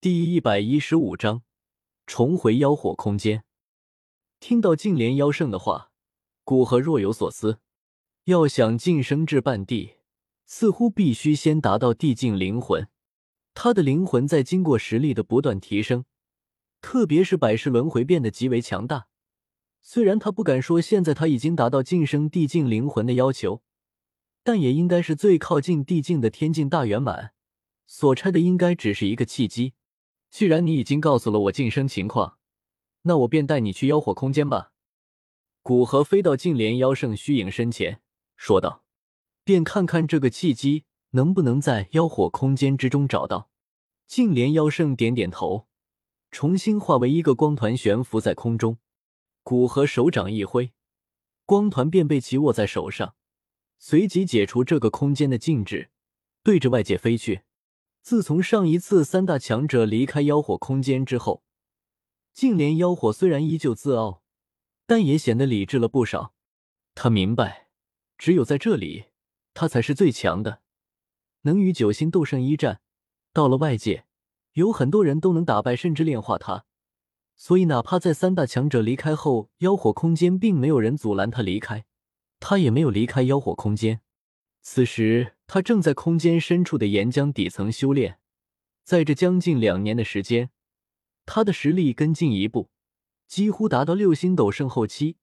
第一百一十五章重回妖火空间。听到净莲妖圣的话，古河若有所思。要想晋升至半地，似乎必须先达到地境灵魂。他的灵魂在经过实力的不断提升，特别是百世轮回变得极为强大。虽然他不敢说现在他已经达到晋升地境灵魂的要求，但也应该是最靠近地境的天境大圆满。所差的应该只是一个契机。既然你已经告诉了我晋升情况，那我便带你去妖火空间吧。古河飞到净莲妖圣虚影身前，说道：“便看看这个契机能不能在妖火空间之中找到。”净莲妖圣点点头，重新化为一个光团悬浮在空中。古河手掌一挥，光团便被其握在手上，随即解除这个空间的禁制，对着外界飞去。自从上一次三大强者离开妖火空间之后，净莲妖火虽然依旧自傲，但也显得理智了不少。他明白，只有在这里，他才是最强的，能与九星斗圣一战。到了外界，有很多人都能打败甚至炼化他。所以，哪怕在三大强者离开后，妖火空间并没有人阻拦他离开，他也没有离开妖火空间。此时，他正在空间深处的岩浆底层修炼，在这将近两年的时间，他的实力更进一步，几乎达到六星斗圣后期，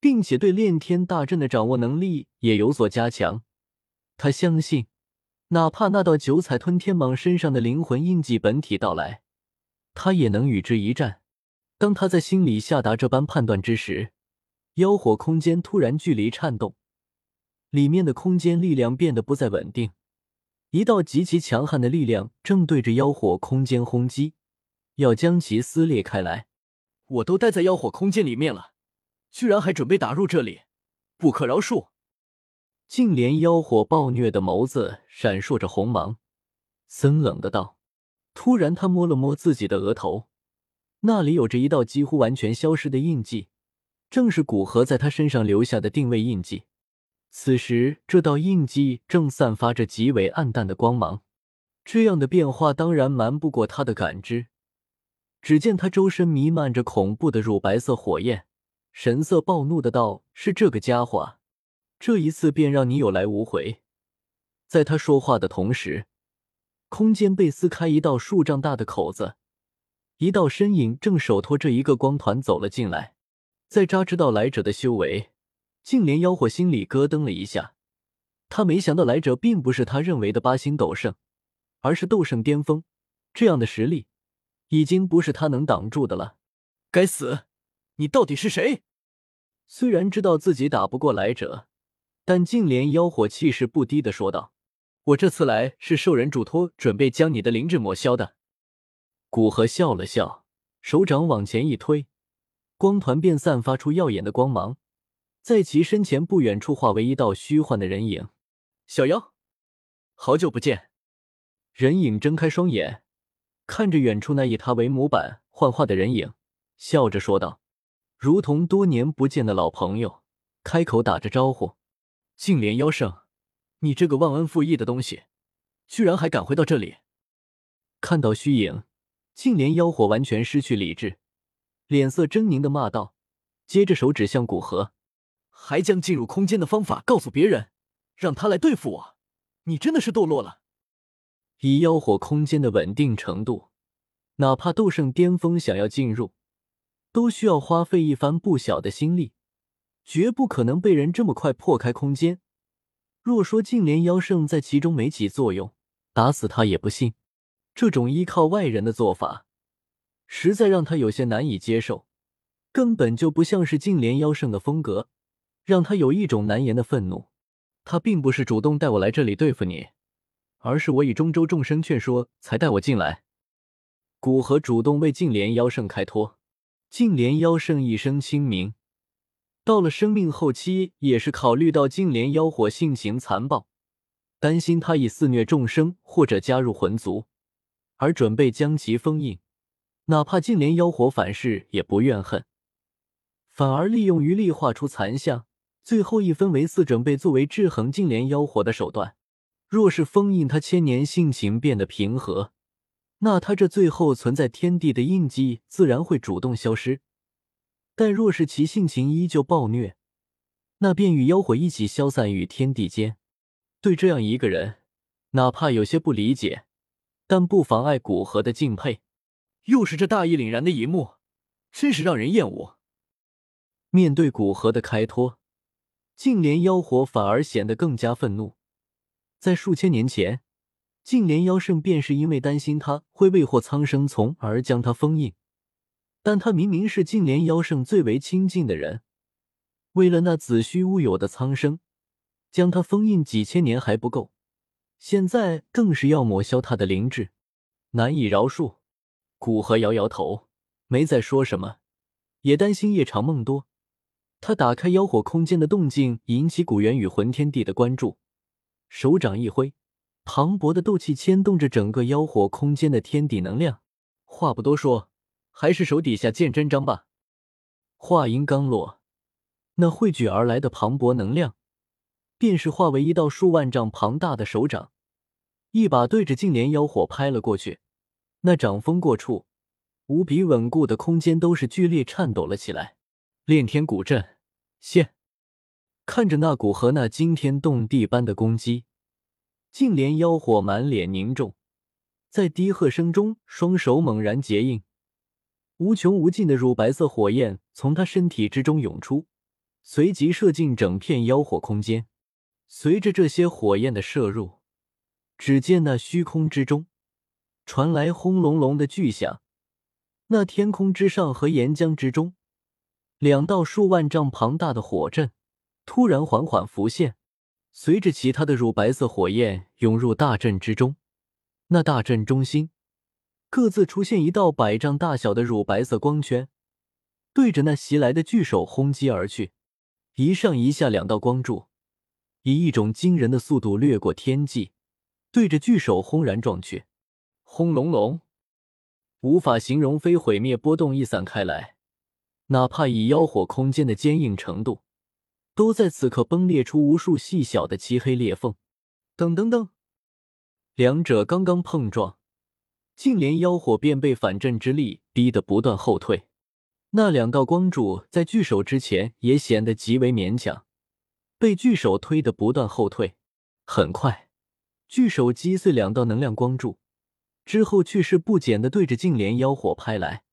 并且对炼天大阵的掌握能力也有所加强。他相信，哪怕那道九彩吞天蟒身上的灵魂印记本体到来，他也能与之一战。当他在心里下达这般判断之时，妖火空间突然距离颤动。里面的空间力量变得不再稳定，一道极其强悍的力量正对着妖火空间轰击，要将其撕裂开来。我都待在妖火空间里面了，居然还准备打入这里，不可饶恕！净莲妖火暴虐的眸子闪烁着红芒，森冷的道。突然，他摸了摸自己的额头，那里有着一道几乎完全消失的印记，正是古河在他身上留下的定位印记。此时，这道印记正散发着极为暗淡的光芒。这样的变化当然瞒不过他的感知。只见他周身弥漫着恐怖的乳白色火焰，神色暴怒的道：“是这个家伙，这一次便让你有来无回。”在他说话的同时，空间被撕开一道数丈大的口子，一道身影正手托着一个光团走了进来。在扎知道来者的修为。净莲妖火心里咯噔了一下，他没想到来者并不是他认为的八星斗圣，而是斗圣巅峰。这样的实力，已经不是他能挡住的了。该死，你到底是谁？虽然知道自己打不过来者，但净莲妖火气势不低的说道：“我这次来是受人嘱托，准备将你的灵智抹消的。”古河笑了笑，手掌往前一推，光团便散发出耀眼的光芒。在其身前不远处，化为一道虚幻的人影。小妖，好久不见。人影睁开双眼，看着远处那以他为模板幻化的人影，笑着说道：“如同多年不见的老朋友，开口打着招呼。”净莲妖圣，你这个忘恩负义的东西，居然还敢回到这里！看到虚影，净莲妖火完全失去理智，脸色狰狞的骂道，接着手指向古河。还将进入空间的方法告诉别人，让他来对付我，你真的是堕落了。以妖火空间的稳定程度，哪怕斗圣巅峰想要进入，都需要花费一番不小的心力，绝不可能被人这么快破开空间。若说净莲妖圣在其中没起作用，打死他也不信。这种依靠外人的做法，实在让他有些难以接受，根本就不像是净莲妖圣的风格。让他有一种难言的愤怒。他并不是主动带我来这里对付你，而是我以中州众生劝说才带我进来。古河主动为净莲妖圣开脱。净莲妖圣一生清明，到了生命后期，也是考虑到净莲妖火性情残暴，担心他以肆虐众生或者加入魂族，而准备将其封印。哪怕净莲妖火反噬，也不怨恨，反而利用余力画出残像。最后一分为四，准备作为制衡净莲妖火的手段。若是封印他千年性情变得平和，那他这最后存在天地的印记自然会主动消失。但若是其性情依旧暴虐，那便与妖火一起消散于天地间。对这样一个人，哪怕有些不理解，但不妨碍古河的敬佩。又是这大义凛然的一幕，真是让人厌恶。面对古河的开脱，净莲妖火反而显得更加愤怒。在数千年前，净莲妖圣便是因为担心他会未获苍生从而将他封印，但他明明是净莲妖圣最为亲近的人，为了那子虚乌有的苍生，将他封印几千年还不够，现在更是要抹消他的灵智，难以饶恕。古河摇摇头，没再说什么，也担心夜长梦多。他打开妖火空间的动静引起古元与魂天地的关注。手掌一挥，磅礴的斗气牵动着整个妖火空间的天地能量。话不多说，还是手底下见真章吧。话音刚落，那汇聚而来的磅礴能量，便是化为一道数万丈庞大的手掌，一把对着净莲妖火拍了过去。那掌风过处，无比稳固的空间都是剧烈颤抖了起来。炼天古阵，现。看着那股和那惊天动地般的攻击，净莲妖火满脸凝重，在低喝声中，双手猛然结印，无穷无尽的乳白色火焰从他身体之中涌出，随即射进整片妖火空间。随着这些火焰的射入，只见那虚空之中传来轰隆隆的巨响，那天空之上和岩浆之中，两道数万丈庞大的火阵。突然缓缓浮现，随着其他的乳白色火焰涌入大阵之中，那大阵中心各自出现一道百丈大小的乳白色光圈，对着那袭来的巨手轰击而去。一上一下两道光柱，以一种惊人的速度掠过天际，对着巨手轰然撞去。轰隆隆，无法形容非毁灭波动溢散开来，哪怕以妖火空间的坚硬程度。都在此刻崩裂出无数细小的漆黑裂缝。噔噔噔，两者刚刚碰撞，净莲妖火便被反震之力逼得不断后退。那两道光柱在聚首之前也显得极为勉强，被巨手推得不断后退。很快，巨手击碎两道能量光柱之后，去势不减的对着净莲妖火拍来。